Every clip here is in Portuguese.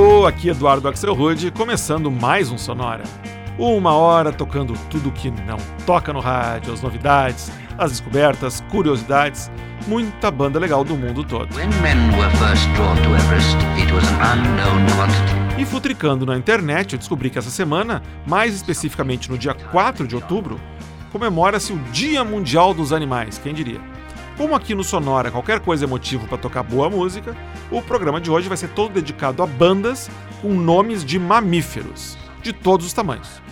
Alô, aqui Eduardo Axelrod, começando mais um Sonora. Uma hora tocando tudo que não toca no rádio, as novidades, as descobertas, curiosidades, muita banda legal do mundo todo. e futricando na internet, eu descobri que essa semana, mais especificamente no dia 4 de outubro, comemora-se o Dia Mundial dos Animais, quem diria? Como aqui no Sonora qualquer coisa é motivo para tocar boa música, o programa de hoje vai ser todo dedicado a bandas com nomes de mamíferos, de todos os tamanhos.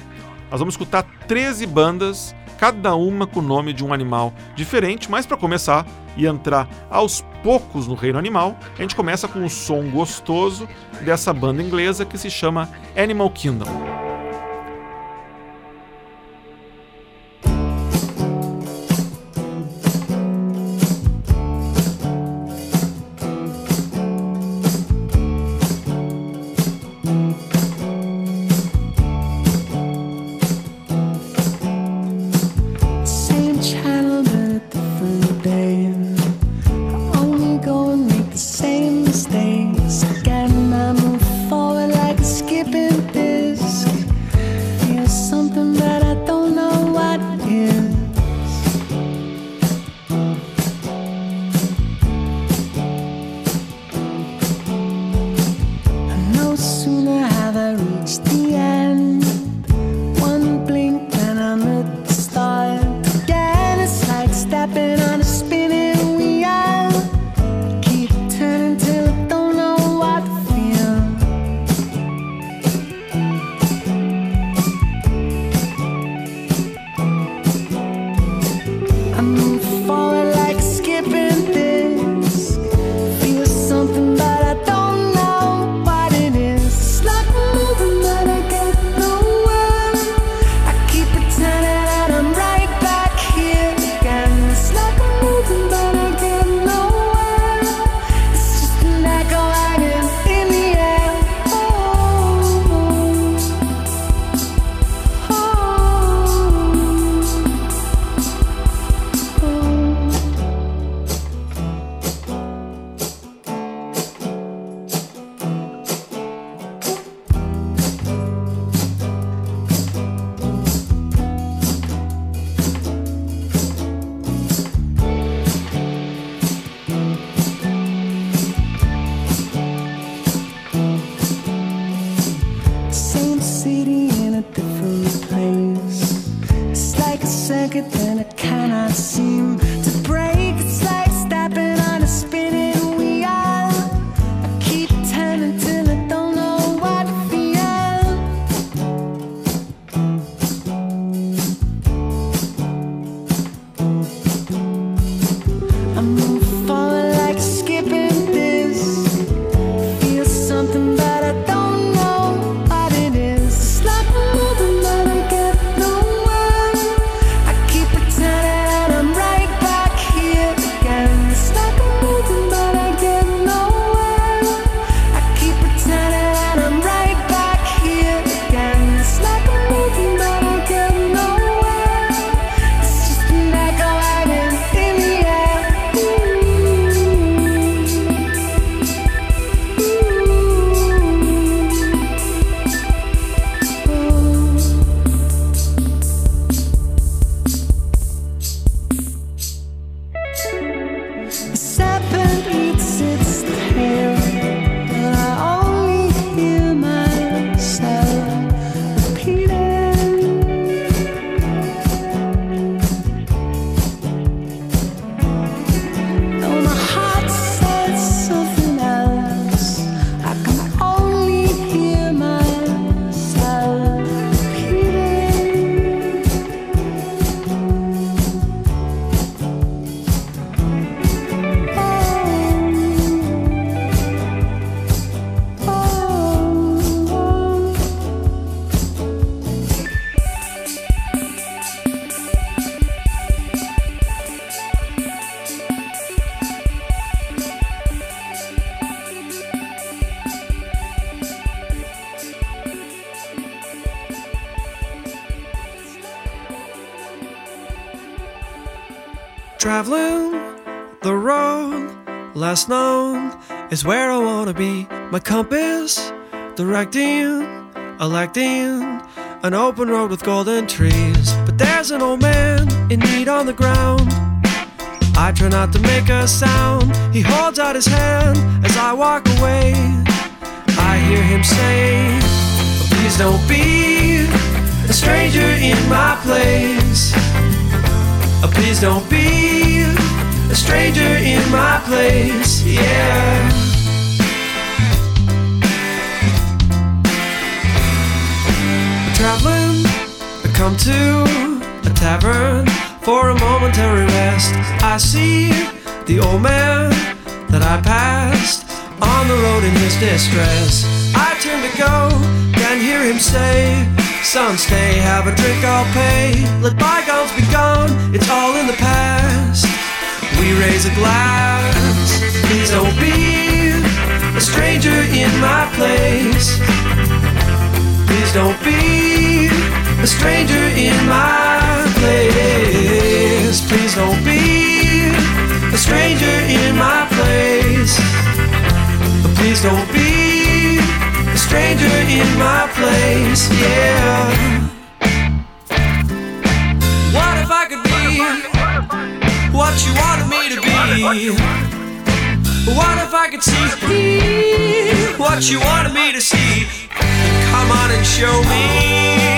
Nós vamos escutar 13 bandas, cada uma com o nome de um animal diferente, mas para começar e entrar aos poucos no reino animal, a gente começa com um som gostoso dessa banda inglesa que se chama Animal Kingdom. Last known is where I wanna be. My compass directing, electing an open road with golden trees. But there's an old man in need on the ground. I try not to make a sound. He holds out his hand as I walk away. I hear him say, Please don't be a stranger in my place. Please don't be stranger in my place. Yeah. Traveling, I come to a tavern for a momentary rest. I see the old man that I passed on the road in his distress. I turn to go, then hear him say, Son, stay, have a drink, I'll pay. Let bygones be gone, it's all in the past. We raise a glass, please don't be a stranger in my place. Please don't be a stranger in my place. Please don't be a stranger in my place. Please don't be a stranger in my place. Yeah. What you wanted me to be? What if I could see what you wanted me to see? Come on and show me.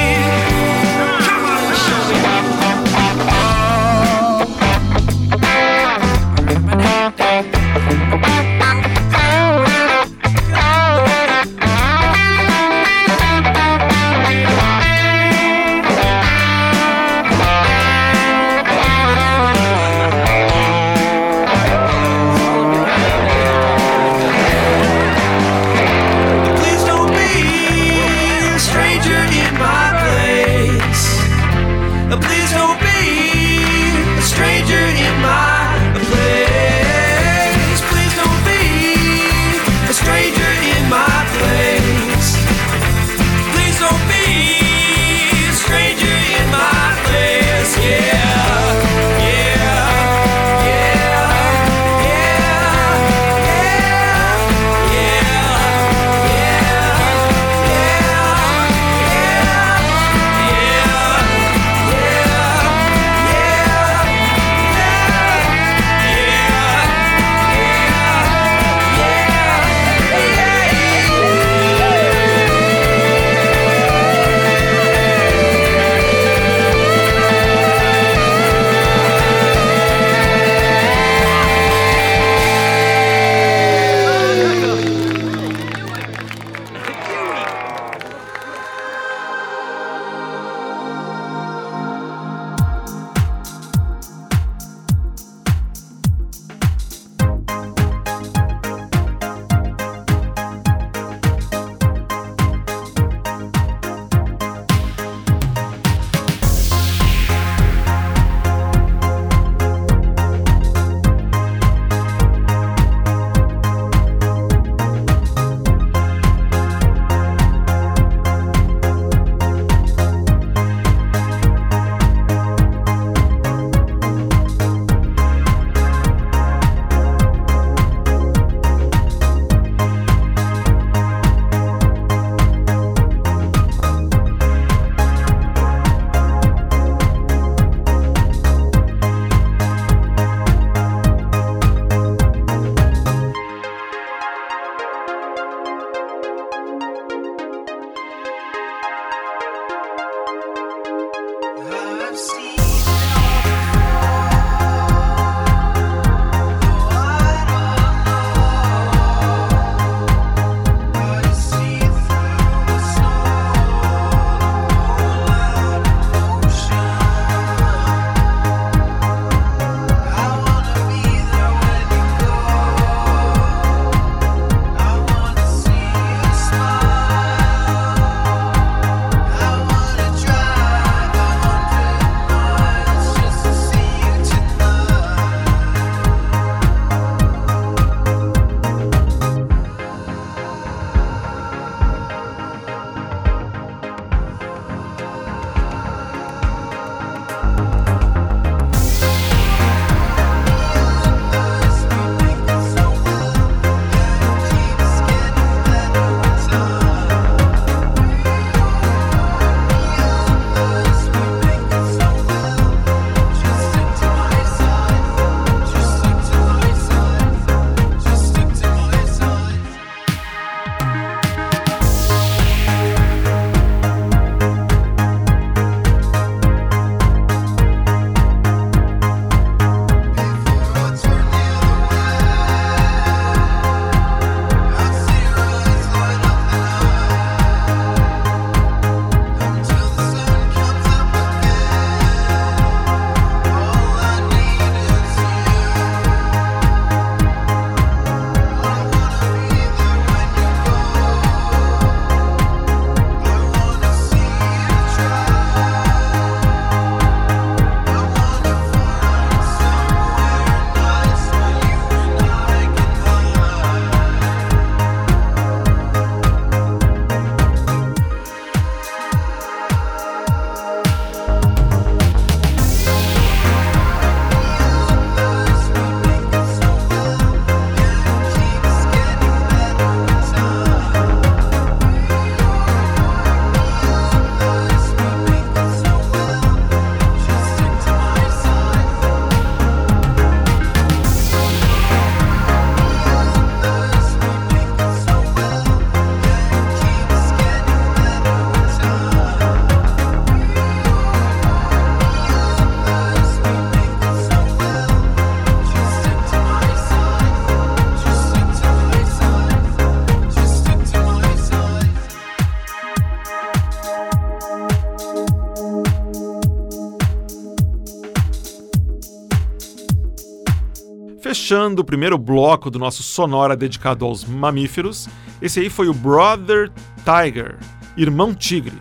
Fechando o primeiro bloco do nosso sonora dedicado aos mamíferos, esse aí foi o Brother Tiger, Irmão Tigre,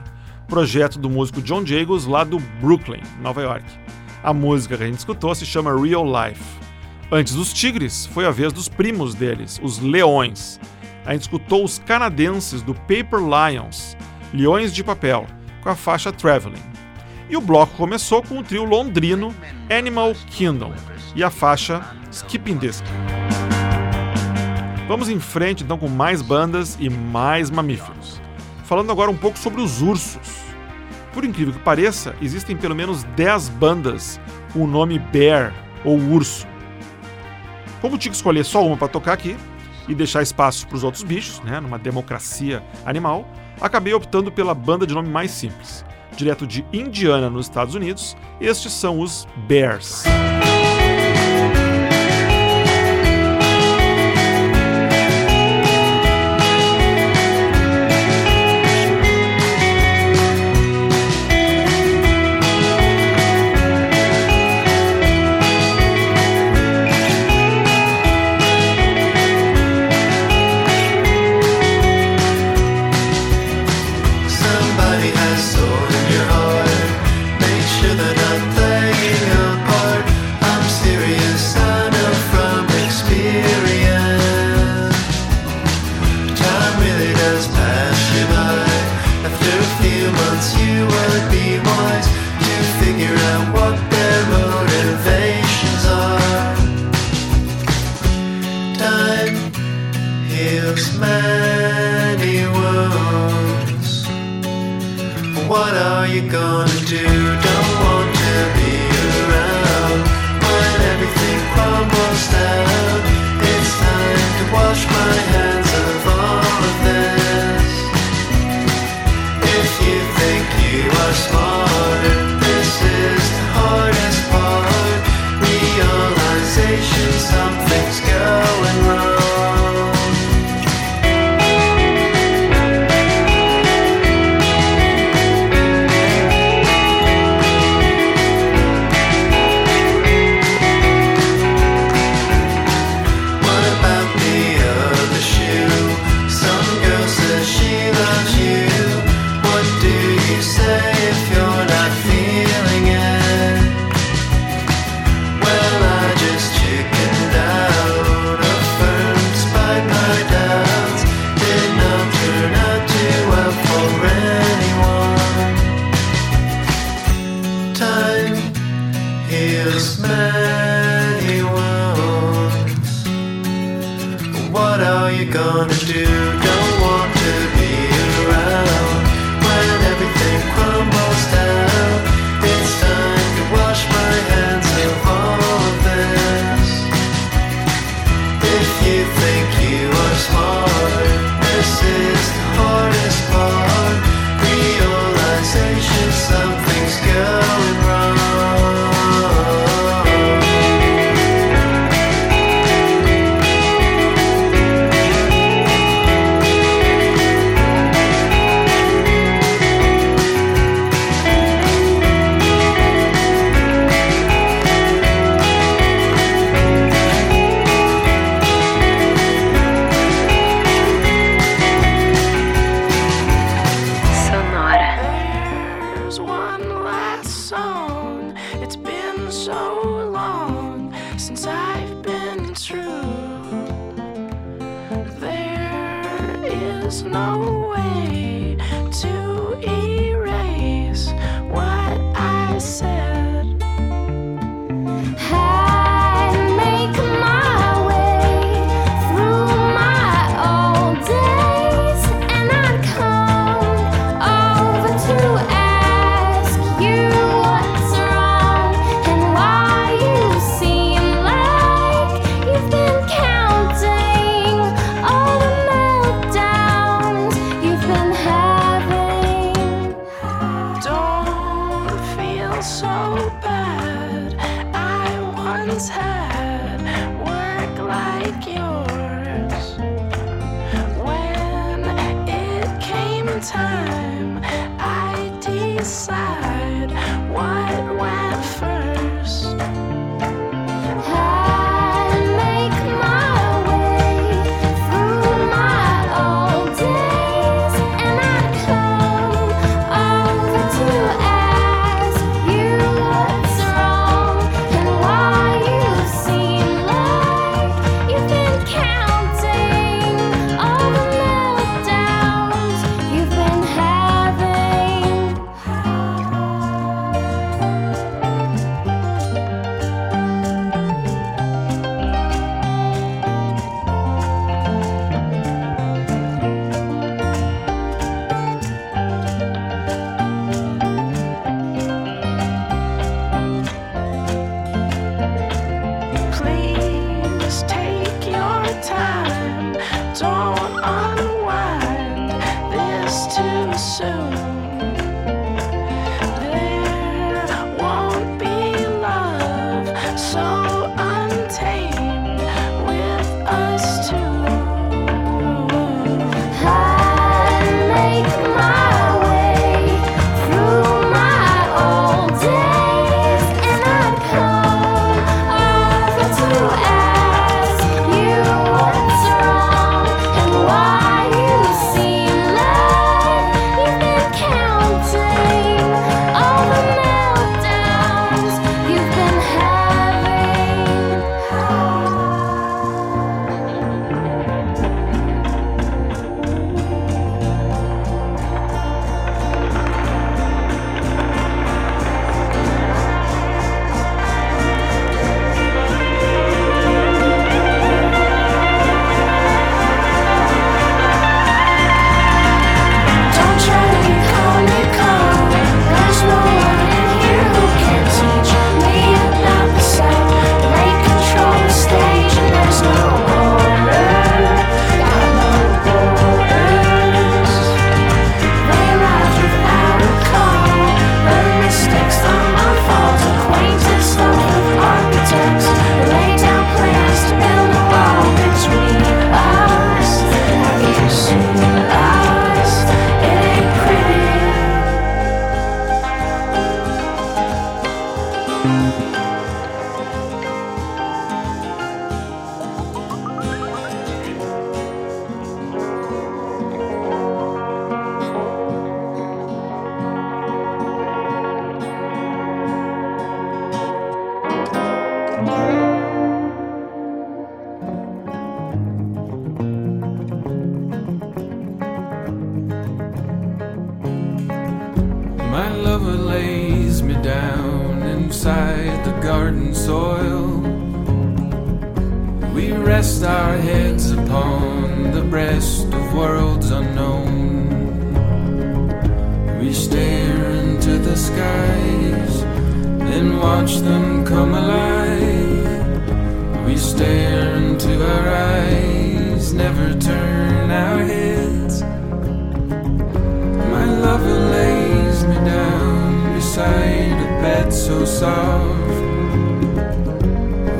projeto do músico John Jagos lá do Brooklyn, Nova York. A música que a gente escutou se chama Real Life. Antes dos tigres, foi a vez dos primos deles, os leões. A gente escutou os canadenses do Paper Lions, Leões de Papel, com a faixa Traveling. E o bloco começou com o trio londrino Animal Kingdom e a faixa Skipping Disc. Vamos em frente então com mais bandas e mais mamíferos. Falando agora um pouco sobre os ursos. Por incrível que pareça, existem pelo menos 10 bandas com o nome Bear ou Urso. Como tinha que escolher só uma para tocar aqui e deixar espaço para os outros bichos, né, numa democracia animal, acabei optando pela banda de nome mais simples. Direto de Indiana, nos Estados Unidos, estes são os Bears.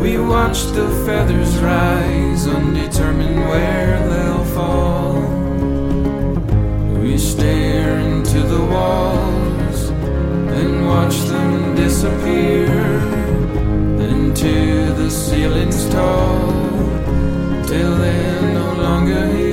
We watch the feathers rise, undetermined where they'll fall. We stare into the walls and watch them disappear into the ceilings tall till they're no longer here.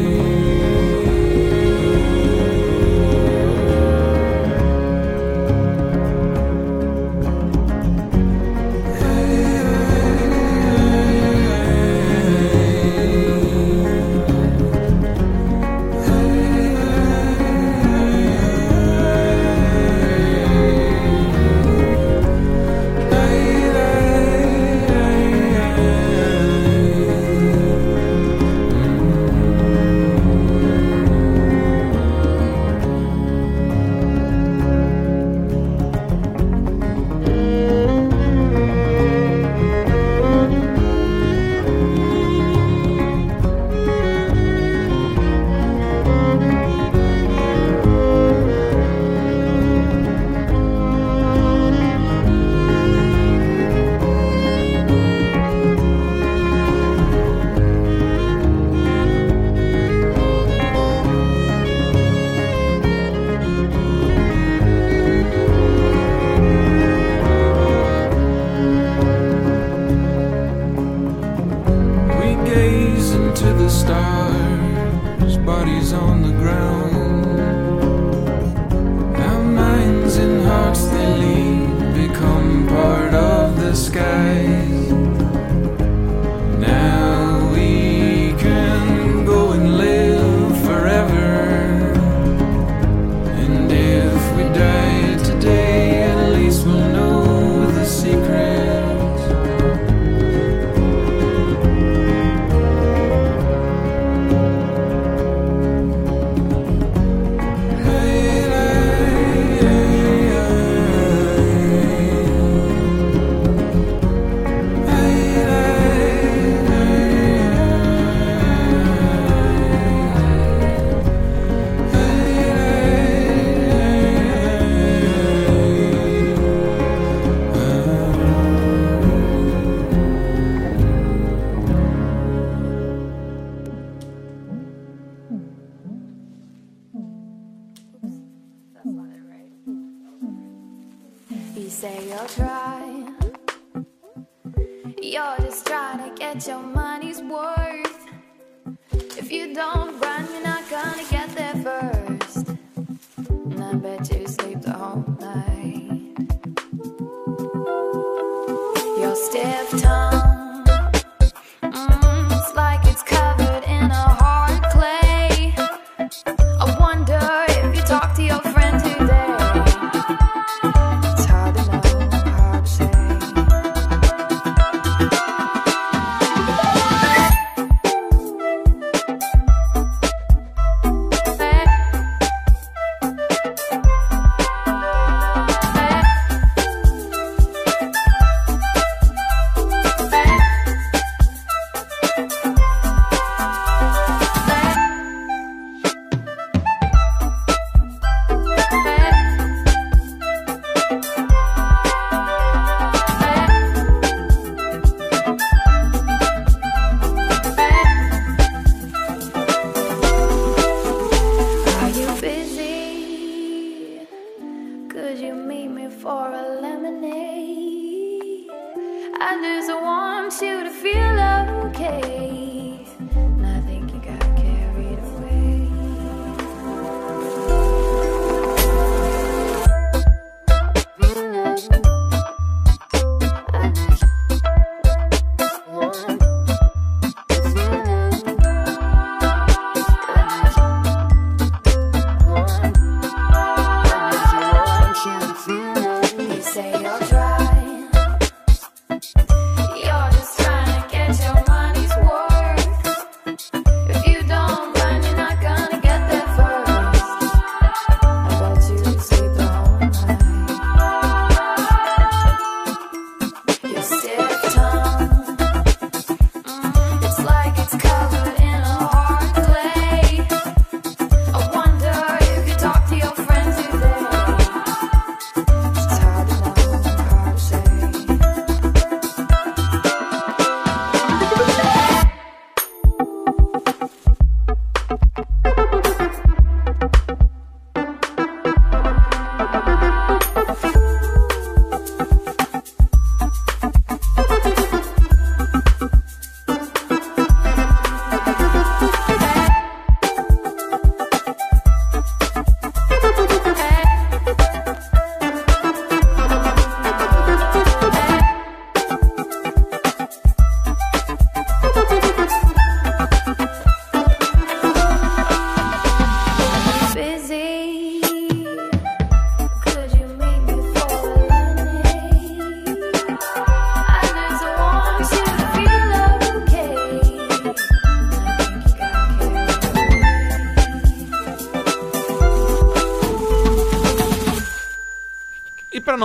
become part of the sky.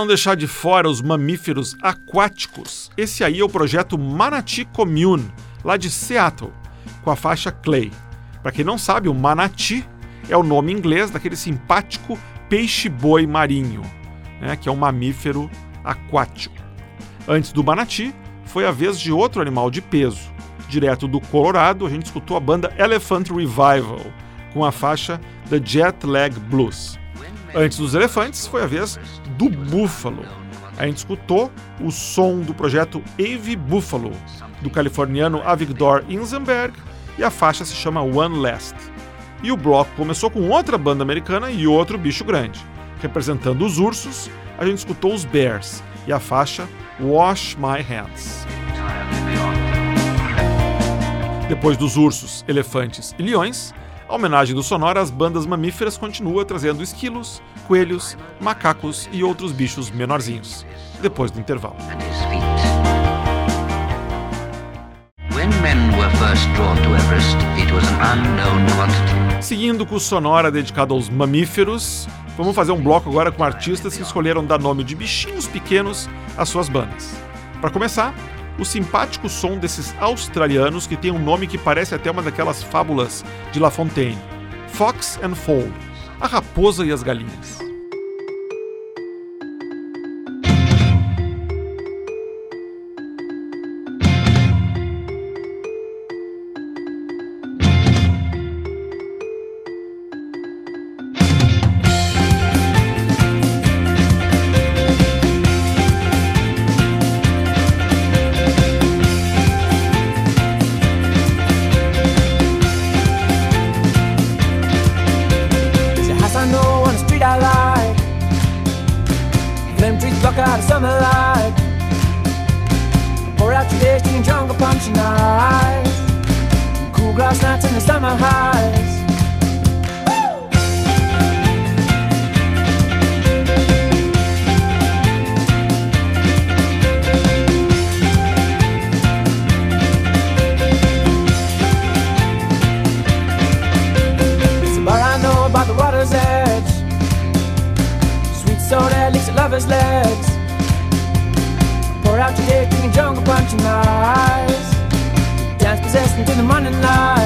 Não deixar de fora os mamíferos aquáticos, esse aí é o projeto Manatee Commune, lá de Seattle, com a faixa Clay. Para quem não sabe, o manati é o nome inglês daquele simpático peixe-boi marinho, né, que é um mamífero aquático. Antes do manati, foi a vez de outro animal de peso. Direto do Colorado, a gente escutou a banda Elephant Revival, com a faixa The Jet Lag Blues. Antes dos elefantes, foi a vez do búfalo. A gente escutou o som do projeto Ave Buffalo, do californiano Avigdor Inzenberg, e a faixa se chama One Last. E o bloco começou com outra banda americana e outro bicho grande. Representando os ursos, a gente escutou os Bears e a faixa Wash My Hands. Depois dos ursos, elefantes e leões, a homenagem do Sonora às bandas mamíferas continua trazendo esquilos, coelhos, macacos e outros bichos menorzinhos. Depois do intervalo. Everest. Seguindo com o Sonora dedicado aos mamíferos, vamos fazer um bloco agora com artistas que escolheram dar nome de bichinhos pequenos às suas bandas. Para começar, o simpático som desses australianos que tem um nome que parece até uma daquelas fábulas de La Fontaine: Fox and Foal, a raposa e as galinhas. Possessed into the morning light.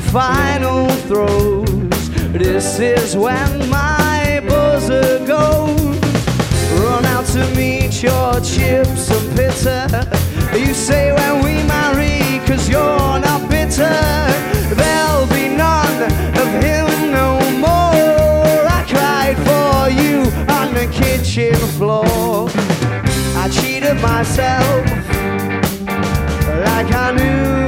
the final throws. This is when my buzzer goes. Run out to meet your chips and bitter. You say when we marry, cause you're not bitter. There'll be none of him no more. I cried for you on the kitchen floor. I cheated myself like I knew.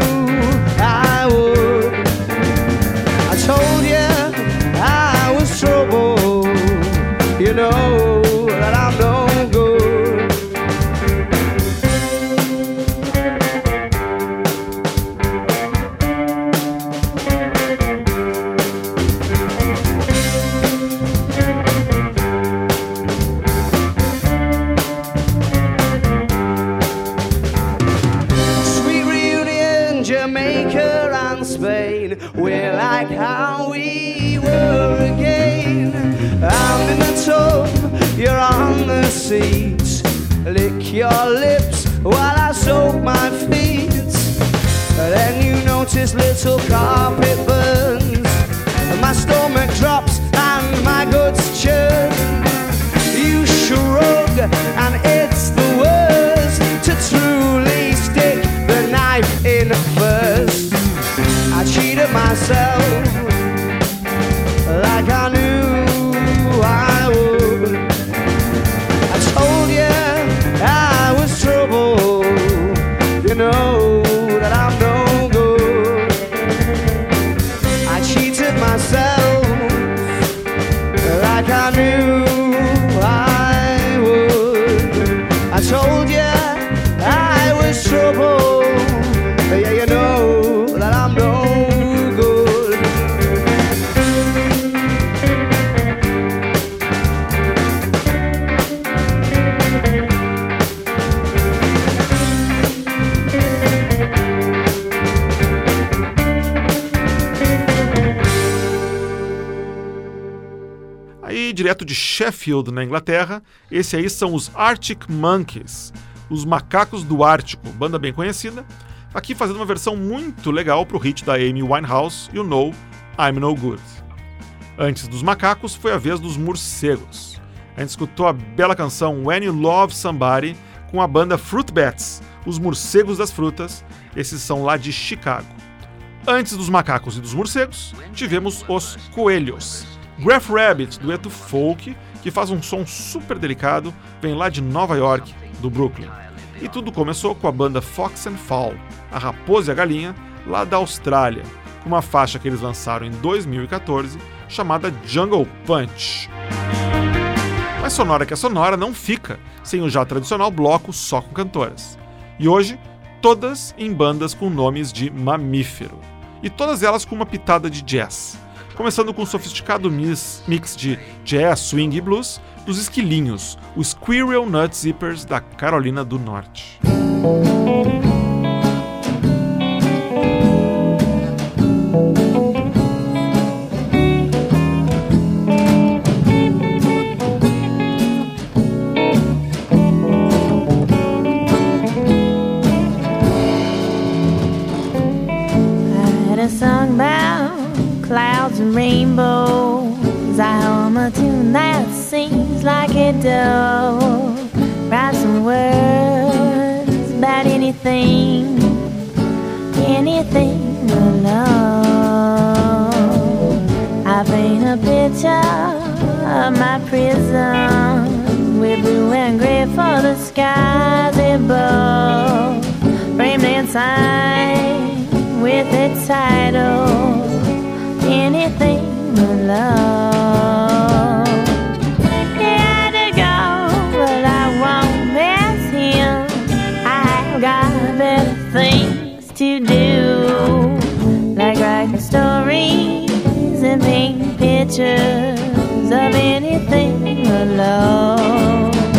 told you I was trouble, you know. seats. Lick your lips while I soak my feet. Then you notice little carpet burns. My stomach drops and my guts churn. You shrug and it's the worst to truly stick the knife in first. I cheated myself. De Sheffield, na Inglaterra, esse aí são os Arctic Monkeys, os Macacos do Ártico, banda bem conhecida, aqui fazendo uma versão muito legal pro hit da Amy Winehouse, You Know I'm No Good. Antes dos macacos, foi a vez dos morcegos. A gente escutou a bela canção When You Love Somebody com a banda Fruit Bats, os morcegos das frutas, esses são lá de Chicago. Antes dos macacos e dos morcegos, tivemos os coelhos. Graph Rabbit, dueto folk, que faz um som super delicado, vem lá de Nova York, do Brooklyn. E tudo começou com a banda Fox and Fowl, a raposa e a galinha, lá da Austrália, com uma faixa que eles lançaram em 2014 chamada Jungle Punch. Mas Sonora que é Sonora não fica sem o já tradicional bloco só com cantoras. E hoje, todas em bandas com nomes de mamífero. E todas elas com uma pitada de jazz. Começando com o sofisticado mix, mix de jazz, swing e blues dos esquilinhos, os Squirrel Nut Zippers da Carolina do Norte. Rainbows. I hum a tune that sings like it does. Write some words about anything, anything alone. I paint a picture of my prison with blue and gray for the skies above. Framed inside with its title anything but love. Had to go, but I won't miss him. I've got better things to do, like writing stories and painting pictures of anything but love.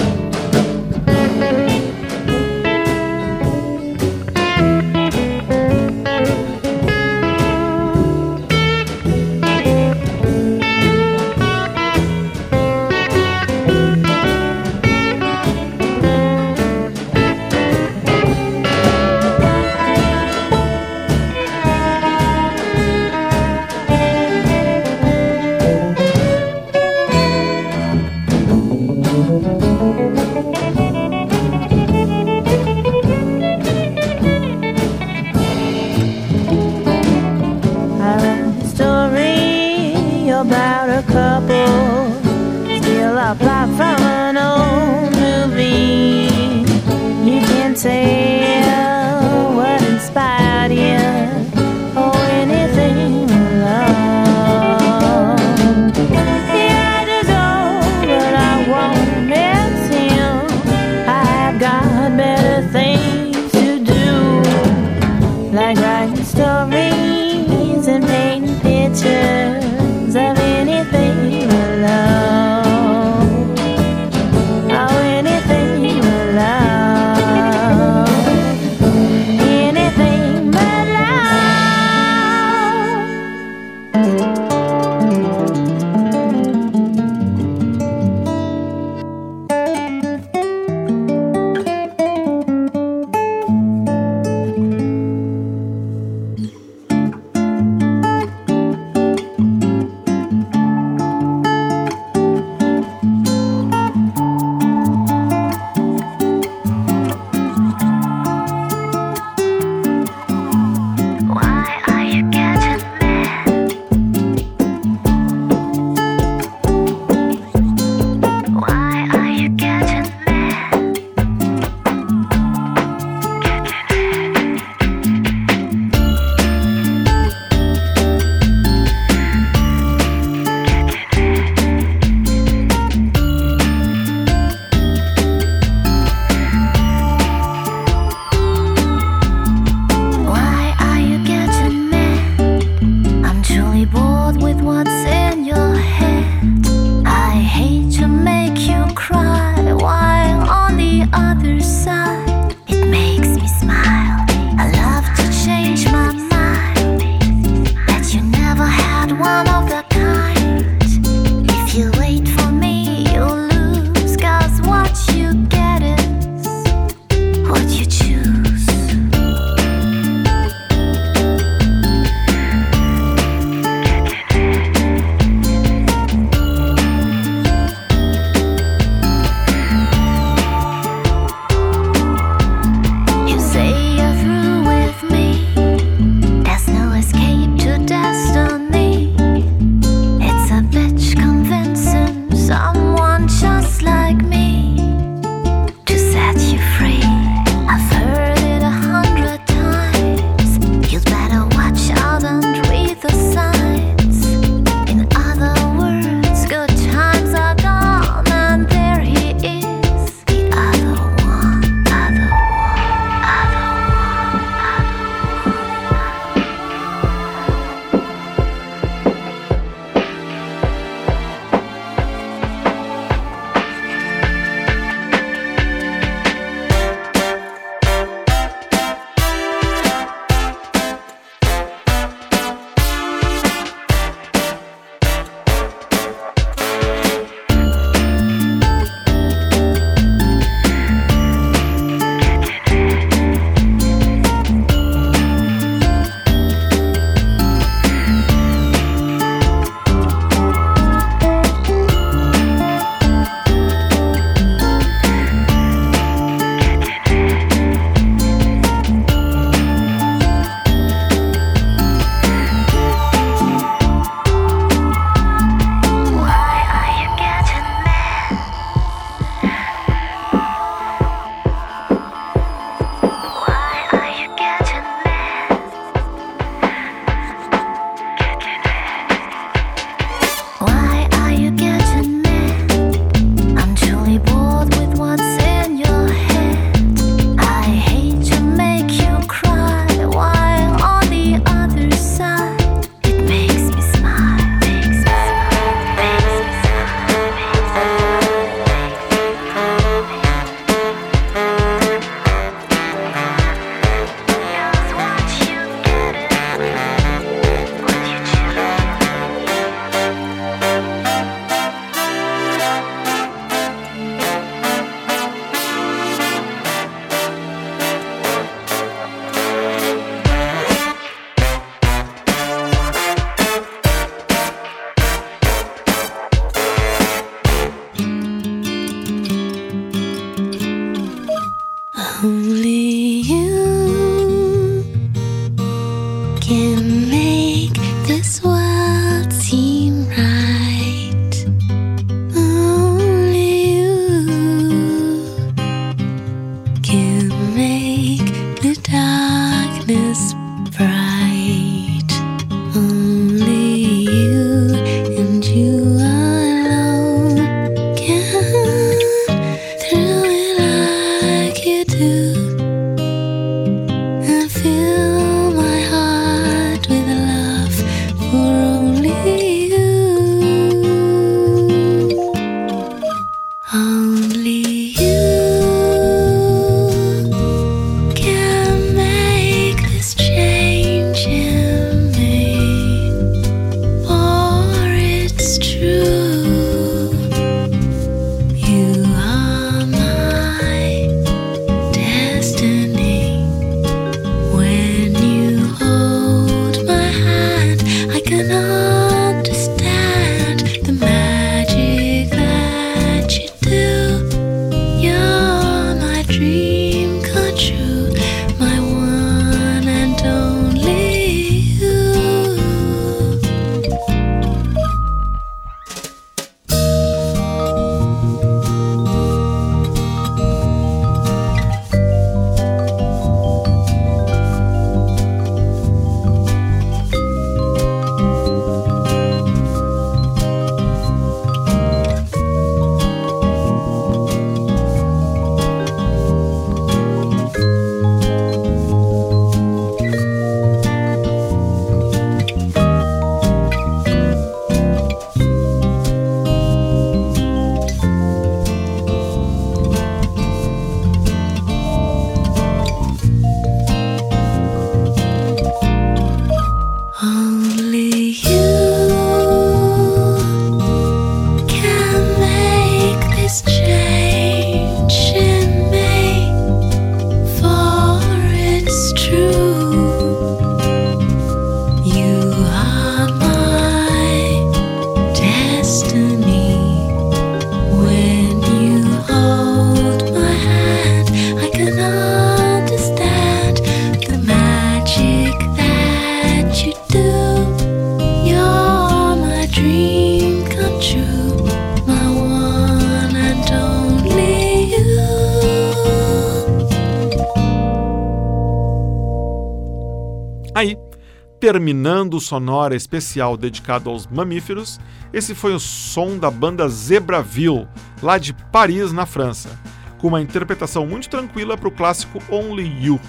Terminando sonora especial dedicado aos mamíferos, esse foi o som da banda Zebraville, lá de Paris, na França, com uma interpretação muito tranquila para o clássico Only You,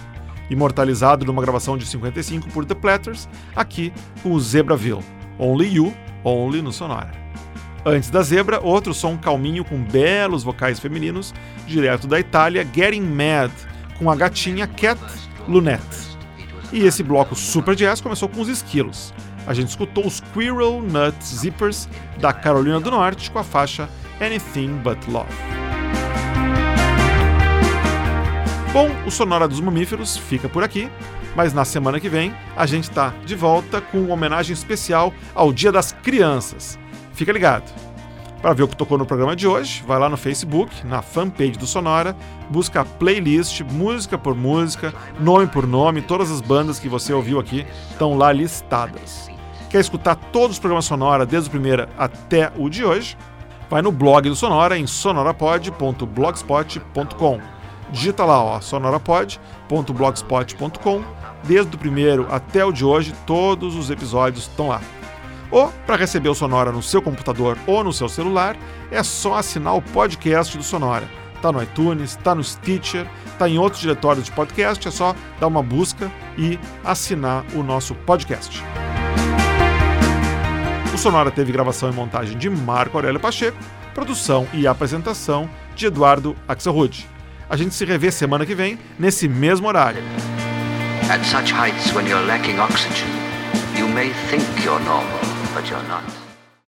imortalizado numa gravação de 55 por The Platters, aqui com o Zebraville. Only You, Only no sonora. Antes da zebra, outro som calminho com belos vocais femininos, direto da Itália, Getting Mad, com a gatinha Cat Lunette. E esse bloco super jazz começou com os esquilos. A gente escutou os Squirrel Nut Zippers da Carolina do Norte com a faixa Anything But Love. Bom, o Sonora dos Mamíferos fica por aqui, mas na semana que vem a gente está de volta com uma homenagem especial ao Dia das Crianças. Fica ligado! Para ver o que tocou no programa de hoje, vai lá no Facebook, na fanpage do Sonora, busca a playlist, música por música, nome por nome, todas as bandas que você ouviu aqui estão lá listadas. Quer escutar todos os programas Sonora, desde o primeiro até o de hoje? Vai no blog do Sonora em sonorapod.blogspot.com. Digita lá, ó, sonorapod.blogspot.com. Desde o primeiro até o de hoje, todos os episódios estão lá. Ou, para receber o Sonora no seu computador ou no seu celular, é só assinar o podcast do Sonora. Tá no iTunes, tá no Stitcher, tá em outros diretórios de podcast, é só dar uma busca e assinar o nosso podcast. O Sonora teve gravação e montagem de Marco Aurélio Pacheco, produção e apresentação de Eduardo Axelrod. A gente se revê semana que vem, nesse mesmo horário. At such heights when you're lacking oxygen, you may think you're normal, but you're not.